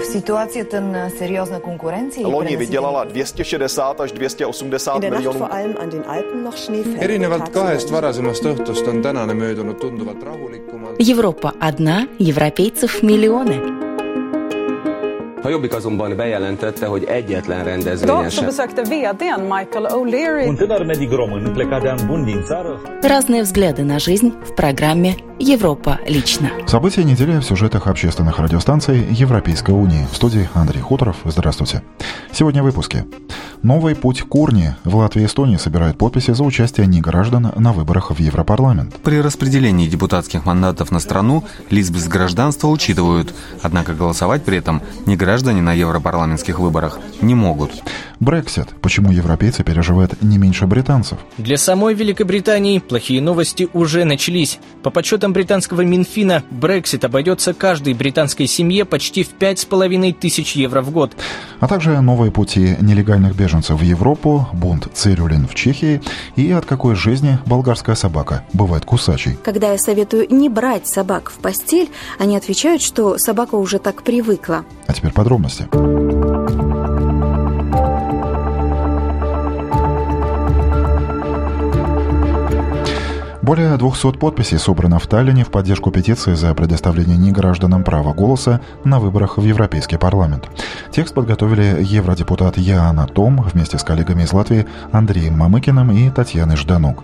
В ситуацията на сериозна конкуренция Loni vydělala 260 až 280 miljonů. erinevalt kahest varasemast õhtust on tänane möödunud tunduvalt rahulikumalt. Европа одна, европейцев миллионы. A Jobbik azonban bejelentette, hogy egyetlen rendezvényen sem Разные взгляды на жизнь в программе «Европа лично». События недели в сюжетах общественных радиостанций Европейской Унии. В студии Андрей Хуторов. Здравствуйте. Сегодня в выпуске. Новый путь к урне. В Латвии и Эстонии собирают подписи за участие неграждан на выборах в Европарламент. При распределении депутатских мандатов на страну лиц без гражданства учитывают, однако голосовать при этом не граждане на европарламентских выборах не могут. Брексит. Почему европейцы переживают не меньше британцев? Для самой Великобритании плохие новости уже начались. По подсчетам британского Минфина, Брексит обойдется каждой британской семье почти в пять с половиной тысяч евро в год. А также новые пути нелегальных беженцев в Европу, бунт цирюлин в Чехии и от какой жизни болгарская собака бывает кусачей. Когда я советую не брать собак в постель, они отвечают, что собака уже так привыкла. А теперь подробности. Более 200 подписей собрано в Таллине в поддержку петиции за предоставление негражданам права голоса на выборах в Европейский парламент. Текст подготовили евродепутат Яна Том вместе с коллегами из Латвии Андреем Мамыкиным и Татьяной Жданук.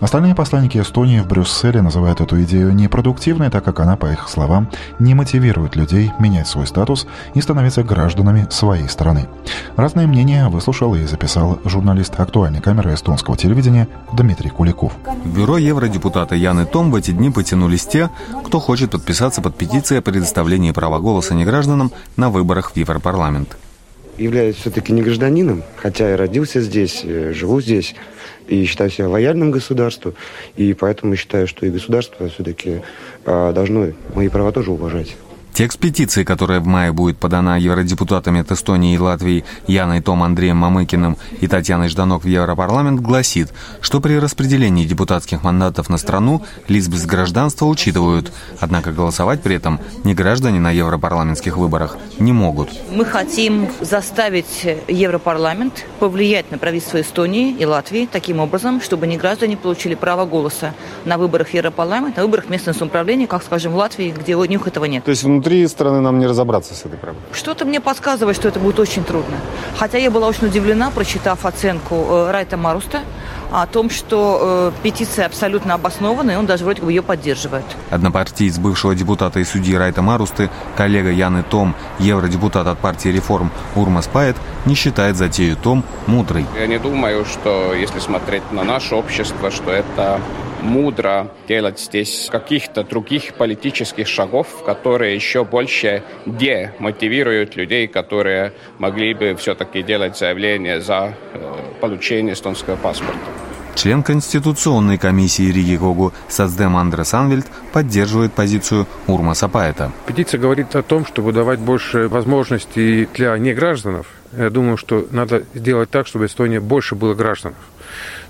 Остальные посланники Эстонии в Брюсселе называют эту идею непродуктивной, так как она, по их словам, не мотивирует людей менять свой статус и становиться гражданами своей страны. Разные мнения выслушал и записал журналист актуальной камеры эстонского телевидения Дмитрий Куликов. В бюро евродепутата Яны Том в эти дни потянулись те, кто хочет подписаться под петицией о предоставлении права голоса негражданам на выборах в Европарламент. Являюсь все-таки не гражданином, хотя и родился здесь, э, живу здесь, и считаю себя лояльным государству, и поэтому считаю, что и государство все-таки э, должно мои права тоже уважать. Текст петиции, которая в мае будет подана евродепутатами от Эстонии и Латвии Яной Том, Андреем Мамыкиным и Татьяной Жданок в Европарламент, гласит, что при распределении депутатских мандатов на страну лиц без гражданства учитывают, однако голосовать при этом не граждане на европарламентских выборах не могут. Мы хотим заставить Европарламент повлиять на правительство Эстонии и Латвии таким образом, чтобы не граждане получили право голоса на выборах Европарламента, на выборах местного самоуправления, как, скажем, в Латвии, где у них этого нет. То есть внутри страны нам не разобраться с этой проблемой? Что-то мне подсказывает, что это будет очень трудно. Хотя я была очень удивлена, прочитав оценку э, Райта Маруста о том, что э, петиция абсолютно обоснована, и он даже вроде бы ее поддерживает. Однопартиец бывшего депутата и судьи Райта Марусты, коллега Яны Том, евродепутат от партии реформ Урмас Пает, не считает затею Том мудрой. Я не думаю, что если смотреть на наше общество, что это мудро делать здесь каких-то других политических шагов, которые еще больше демотивируют людей, которые могли бы все-таки делать заявление за э, получение эстонского паспорта. Член Конституционной комиссии Риги Когу Сацдем Андрес Анвельд поддерживает позицию Урма Сапаэта. Петиция говорит о том, чтобы давать больше возможностей для негражданов. Я думаю, что надо сделать так, чтобы Эстония больше было гражданов.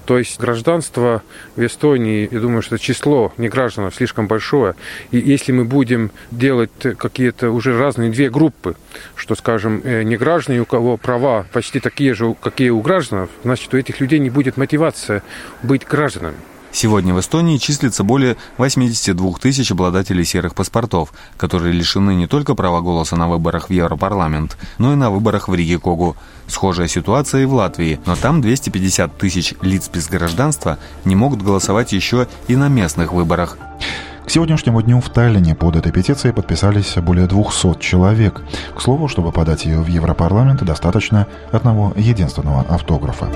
То есть гражданство в Эстонии, я думаю, что число неграждан слишком большое. И если мы будем делать какие-то уже разные две группы, что, скажем, неграждане, у кого права почти такие же, какие у граждан, значит, у этих людей не будет мотивация быть гражданами. Сегодня в Эстонии числится более 82 тысяч обладателей серых паспортов, которые лишены не только права голоса на выборах в Европарламент, но и на выборах в Риге Когу. Схожая ситуация и в Латвии, но там 250 тысяч лиц без гражданства не могут голосовать еще и на местных выборах. К сегодняшнему дню в Таллине под этой петицией подписались более 200 человек. К слову, чтобы подать ее в Европарламент, достаточно одного единственного автографа.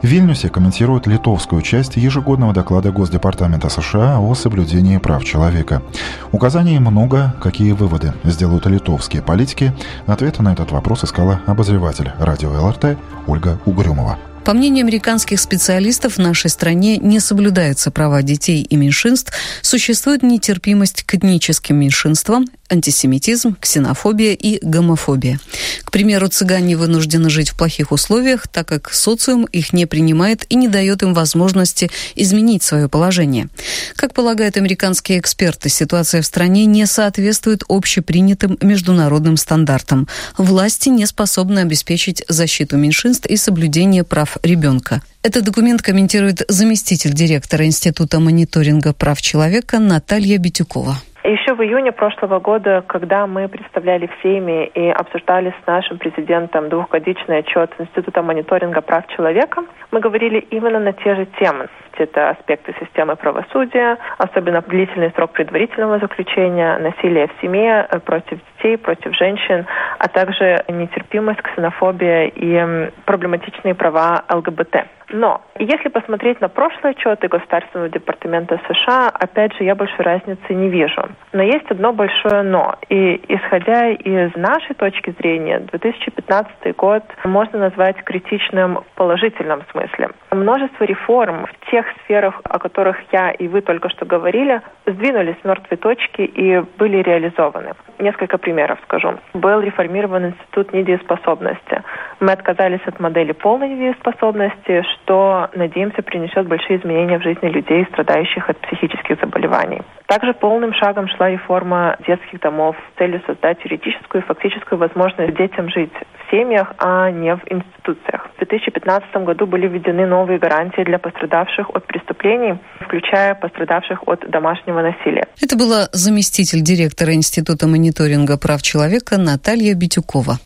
В Вильнюсе комментируют литовскую часть ежегодного доклада Госдепартамента США о соблюдении прав человека. Указаний много, какие выводы сделают литовские политики. Ответ на этот вопрос искала обозреватель радио ЛРТ Ольга Угрюмова. По мнению американских специалистов, в нашей стране не соблюдаются права детей и меньшинств, существует нетерпимость к этническим меньшинствам, антисемитизм, ксенофобия и гомофобия. К примеру, цыгане вынуждены жить в плохих условиях, так как социум их не принимает и не дает им возможности изменить свое положение. Как полагают американские эксперты, ситуация в стране не соответствует общепринятым международным стандартам. Власти не способны обеспечить защиту меньшинств и соблюдение прав ребенка. Этот документ комментирует заместитель директора Института мониторинга прав человека Наталья Битюкова. Еще в июне прошлого года, когда мы представляли в Сейме и обсуждали с нашим президентом двухгодичный отчет Института мониторинга прав человека, мы говорили именно на те же темы. Это аспекты системы правосудия, особенно длительный срок предварительного заключения, насилие в семье э, против детей, против женщин, а также нетерпимость, ксенофобия и проблематичные права ЛГБТ. Но если посмотреть на прошлые отчеты Государственного департамента США, опять же, я большой разницы не вижу. Но есть одно большое «но». И исходя из нашей точки зрения, 2015 год можно назвать критичным в положительном смысле. Множество реформ в тех сферах, о которых я и вы только что говорили, сдвинулись с мертвой точки и были реализованы. Несколько примеров скажу. Был реформирован институт недееспособности. Мы отказались от модели полной недееспособности, что, надеемся, принесет большие изменения в жизни людей, страдающих от психических заболеваний. Также полным шагом шла реформа детских домов с целью создать юридическую и фактическую возможность детям жить семьях, а не в институциях. В 2015 году были введены новые гарантии для пострадавших от преступлений, включая пострадавших от домашнего насилия. Это была заместитель директора Института мониторинга прав человека Наталья Битюкова.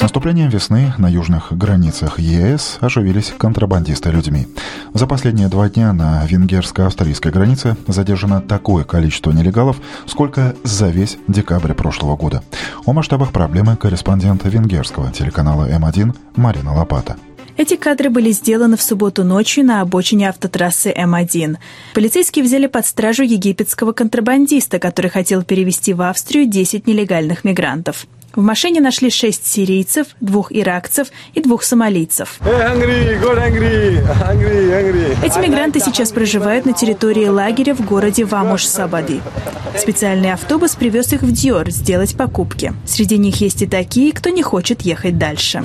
С наступлением весны на южных границах ЕС оживились контрабандисты людьми. За последние два дня на венгерско-австрийской границе задержано такое количество нелегалов, сколько за весь декабрь прошлого года. О масштабах проблемы корреспондента венгерского телеканала М1 Марина Лопата. Эти кадры были сделаны в субботу ночью на обочине автотрассы М1. Полицейские взяли под стражу египетского контрабандиста, который хотел перевести в Австрию 10 нелегальных мигрантов. В машине нашли шесть сирийцев, двух иракцев и двух сомалийцев. Эти мигранты сейчас проживают на территории лагеря в городе Вамуш-Сабади. Специальный автобус привез их в Диор сделать покупки. Среди них есть и такие, кто не хочет ехать дальше.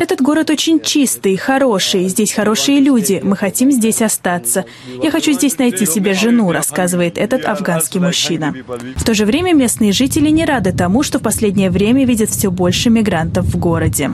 Этот город очень чистый, хороший, здесь хорошие люди, мы хотим здесь остаться. Я хочу здесь найти себе жену, рассказывает этот афганский мужчина. В то же время местные жители не рады тому, что в последнее время видят все больше мигрантов в городе.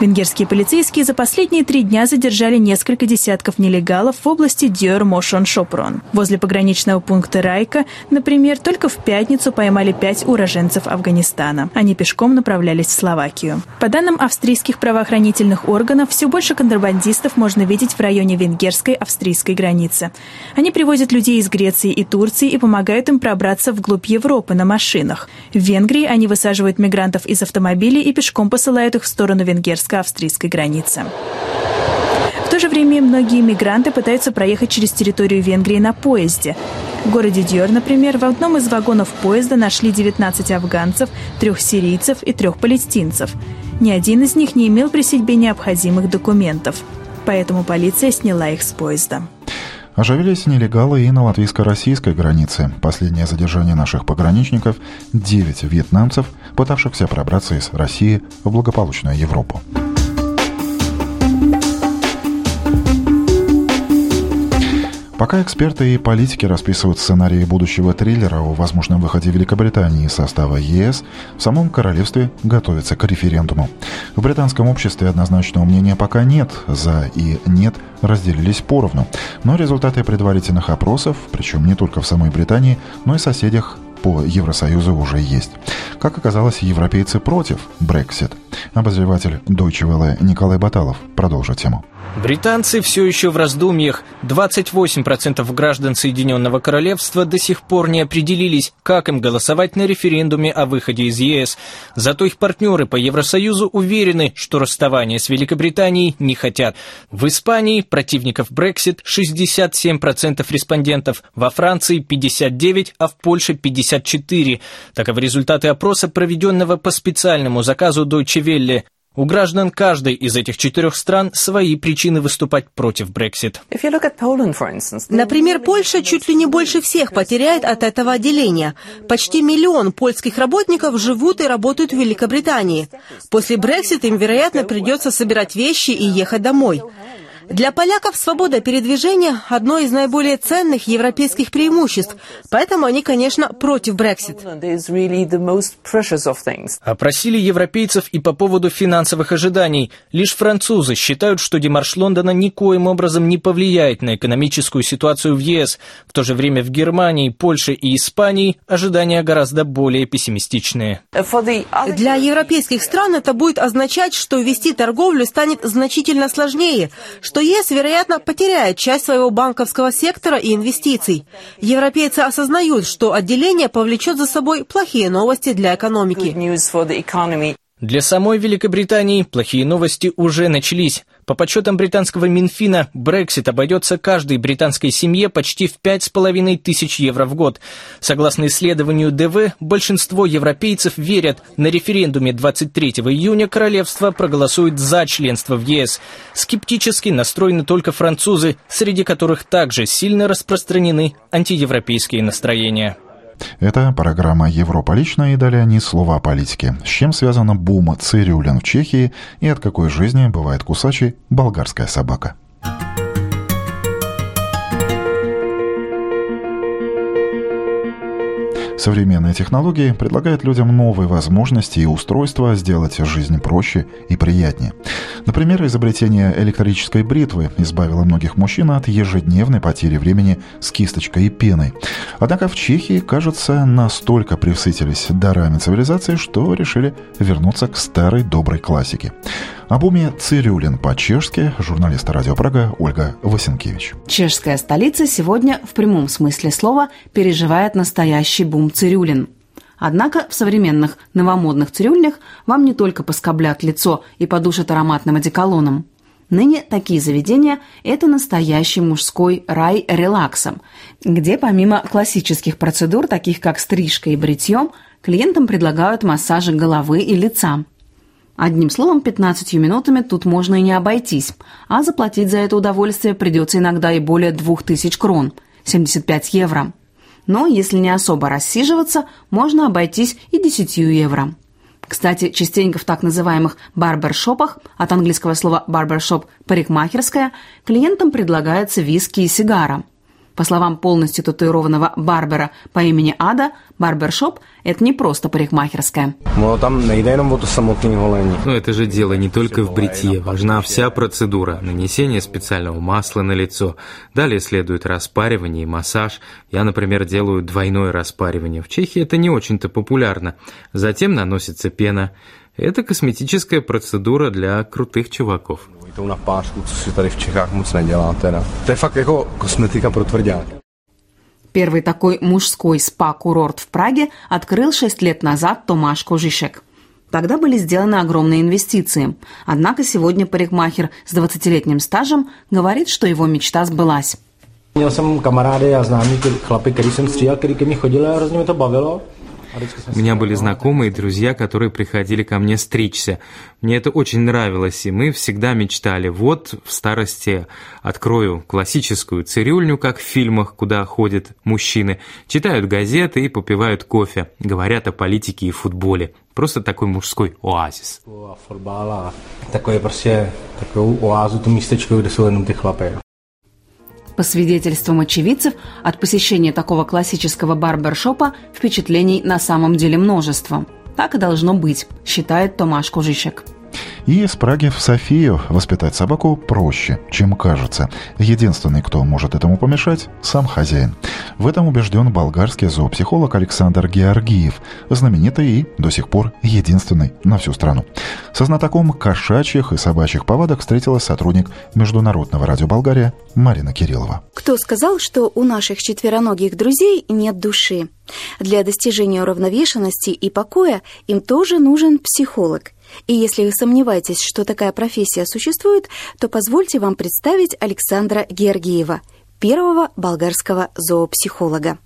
Венгерские полицейские за последние три дня задержали несколько десятков нелегалов в области Дьор-Мошон-Шопрон. Возле пограничного пункта Райка, например, только в пятницу поймали пять уроженцев Афганистана. Они пешком направлялись в Словакию. По данным австрийских правоохранительных органов, все больше контрабандистов можно видеть в районе венгерской австрийской границы. Они привозят людей из Греции и Турции и помогают им пробраться вглубь Европы на машинах. В Венгрии они высаживают мигрантов из автомобилей и пешком посылают их в сторону венгерско-австрийской границы. В то же время многие мигранты пытаются проехать через территорию Венгрии на поезде. В городе Дьор, например, в одном из вагонов поезда нашли 19 афганцев, трех сирийцев и трех палестинцев. Ни один из них не имел при себе необходимых документов. Поэтому полиция сняла их с поезда. Оживились нелегалы и на латвийско-российской границе. Последнее задержание наших пограничников – 9 вьетнамцев, пытавшихся пробраться из России в благополучную Европу. Пока эксперты и политики расписывают сценарии будущего триллера о возможном выходе Великобритании из состава ЕС, в самом королевстве готовится к референдуму. В британском обществе однозначного мнения пока нет, за и нет разделились поровну. Но результаты предварительных опросов, причем не только в самой Британии, но и соседях по Евросоюзу уже есть. Как оказалось, европейцы против Brexit. Обозреватель Deutsche Welle Николай Баталов продолжит тему. Британцы все еще в раздумьях. 28% граждан Соединенного Королевства до сих пор не определились, как им голосовать на референдуме о выходе из ЕС. Зато их партнеры по Евросоюзу уверены, что расставание с Великобританией не хотят. В Испании противников Brexit 67% респондентов, во Франции 59%, а в Польше 54%. Таковы результаты опроса, проведенного по специальному заказу Deutsche Welle. У граждан каждой из этих четырех стран свои причины выступать против Брексит. Например, Польша чуть ли не больше всех потеряет от этого отделения. Почти миллион польских работников живут и работают в Великобритании. После Брексит им, вероятно, придется собирать вещи и ехать домой. Для поляков свобода передвижения – одно из наиболее ценных европейских преимуществ, поэтому они, конечно, против Брексит. Опросили европейцев и по поводу финансовых ожиданий. Лишь французы считают, что демарш Лондона никоим образом не повлияет на экономическую ситуацию в ЕС. В то же время в Германии, Польше и Испании ожидания гораздо более пессимистичные. Для европейских стран это будет означать, что вести торговлю станет значительно сложнее, что что ЕС, вероятно, потеряет часть своего банковского сектора и инвестиций. Европейцы осознают, что отделение повлечет за собой плохие новости для экономики. Для самой Великобритании плохие новости уже начались. По подсчетам британского Минфина, Брексит обойдется каждой британской семье почти в 5,5 тысяч евро в год. Согласно исследованию ДВ, большинство европейцев верят, на референдуме 23 июня королевство проголосует за членство в ЕС. Скептически настроены только французы, среди которых также сильно распространены антиевропейские настроения. Это программа «Европа лично» и далее ни слова о политике. С чем связано бум цирюлин в Чехии и от какой жизни бывает кусачей болгарская собака. Современные технологии предлагают людям новые возможности и устройства сделать жизнь проще и приятнее. Например, изобретение электрической бритвы избавило многих мужчин от ежедневной потери времени с кисточкой и пеной. Однако в Чехии, кажется, настолько присытились дарами цивилизации, что решили вернуться к старой доброй классике. Об уме Цирюлин по-чешски журналист Радио Прага Ольга Васенкевич. Чешская столица сегодня в прямом смысле слова переживает настоящий бум цирюлин. Однако в современных новомодных цирюльнях вам не только поскоблят лицо и подушат ароматным одеколоном. Ныне такие заведения – это настоящий мужской рай релаксом, где помимо классических процедур, таких как стрижка и бритье, клиентам предлагают массажи головы и лица – Одним словом, 15 минутами тут можно и не обойтись, а заплатить за это удовольствие придется иногда и более 2000 крон, 75 евро. Но если не особо рассиживаться, можно обойтись и 10 евро. Кстати, частенько в так называемых барбершопах, от английского слова барбершоп – парикмахерская, клиентам предлагается виски и сигара – по словам полностью татуированного барбера по имени Ада, барбершоп – это не просто парикмахерская. Но это же дело не только в бритье. Важна вся процедура – нанесение специального масла на лицо. Далее следует распаривание и массаж. Я, например, делаю двойное распаривание. В Чехии это не очень-то популярно. Затем наносится пена. Это косметическая процедура для крутых чуваков. tou na pásku, co si tady v Čechách moc nedělá je fakt jako kosmetika pro tvrdák. Первый такой мужской спа-курорт в Праге открыл 6 лет назад Томаш Кожишек. Тогда были сделаны огромные инвестиции. Однако сегодня парикмахер с 20-летним стажем говорит, что его мечта сбылась. Měl jsem kamarády a známí chlapy, který jsem stříhal, který ke mně chodili a hrozně mi to bavilo. У меня были знакомые и друзья, которые приходили ко мне стричься. Мне это очень нравилось, и мы всегда мечтали, вот в старости открою классическую цирюльню, как в фильмах, куда ходят мужчины, читают газеты и попивают кофе, говорят о политике и футболе. Просто такой мужской оазис. Такое просто такое оазу, то местечко, где jsou jenom ty chlapy. По свидетельствам очевидцев, от посещения такого классического барбершопа впечатлений на самом деле множество. Так и должно быть, считает Томаш Кужищек. И из Праги в Софию воспитать собаку проще, чем кажется. Единственный, кто может этому помешать – сам хозяин. В этом убежден болгарский зоопсихолог Александр Георгиев, знаменитый и до сих пор единственный на всю страну. Со знатоком кошачьих и собачьих повадок встретилась сотрудник Международного радио Болгария Марина Кириллова. Кто сказал, что у наших четвероногих друзей нет души? Для достижения уравновешенности и покоя им тоже нужен психолог – и если вы сомневаетесь, что такая профессия существует, то позвольте вам представить Александра Георгиева, первого болгарского зоопсихолога.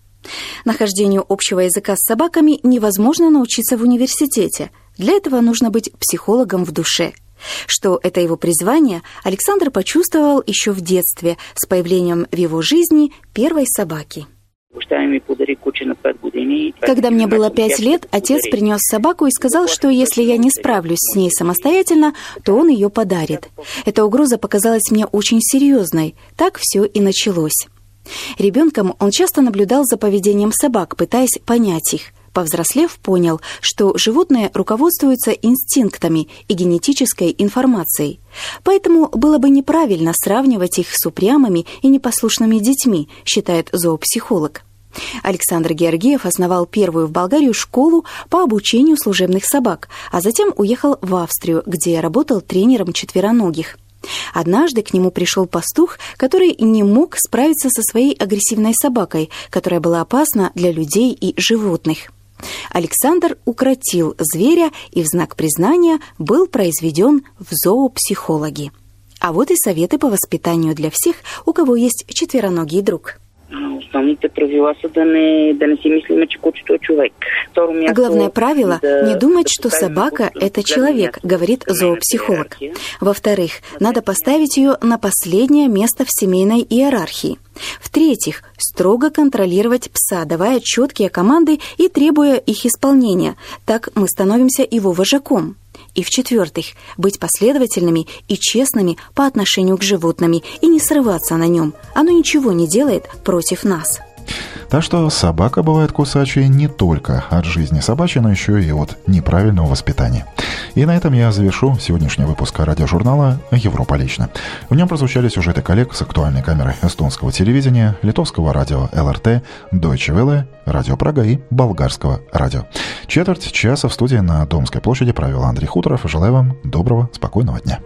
Нахождению общего языка с собаками невозможно научиться в университете. Для этого нужно быть психологом в душе – Что это его призвание, Александр почувствовал еще в детстве с появлением в его жизни первой собаки. Когда мне было пять лет, отец принес собаку и сказал, что если я не справлюсь с ней самостоятельно, то он ее подарит. Эта угроза показалась мне очень серьезной. Так все и началось. Ребенком он часто наблюдал за поведением собак, пытаясь понять их. Повзрослев, понял, что животные руководствуются инстинктами и генетической информацией. Поэтому было бы неправильно сравнивать их с упрямыми и непослушными детьми, считает зоопсихолог. Александр Георгиев основал первую в Болгарию школу по обучению служебных собак, а затем уехал в Австрию, где работал тренером четвероногих. Однажды к нему пришел пастух, который не мог справиться со своей агрессивной собакой, которая была опасна для людей и животных. Александр укротил зверя и в знак признания был произведен в зоопсихологи. А вот и советы по воспитанию для всех, у кого есть четвероногий друг. Основните правила са да не, да не си мислиме, че кучето е човек. А главное правило – не думать, что собака – это человек, говорит зоопсихолог. Во-вторых, надо поставить ее на последнее место в семейной иерархии. В-третьих, строго контролировать пса, давая четкие команды и требуя их исполнения. Так мы становимся его вожаком. И в-четвертых, быть последовательными и честными по отношению к животным и не срываться на нем. Оно ничего не делает против нас. Так что собака бывает кусачей не только от жизни собачьей, но еще и от неправильного воспитания. И на этом я завершу сегодняшний выпуск радиожурнала «Европа лично». В нем прозвучали сюжеты коллег с актуальной камерой эстонского телевидения, литовского радио ЛРТ, Deutsche Welle, радио Прага и болгарского радио. Четверть часа в студии на Домской площади провел Андрей Хуторов. Желаю вам доброго, спокойного дня.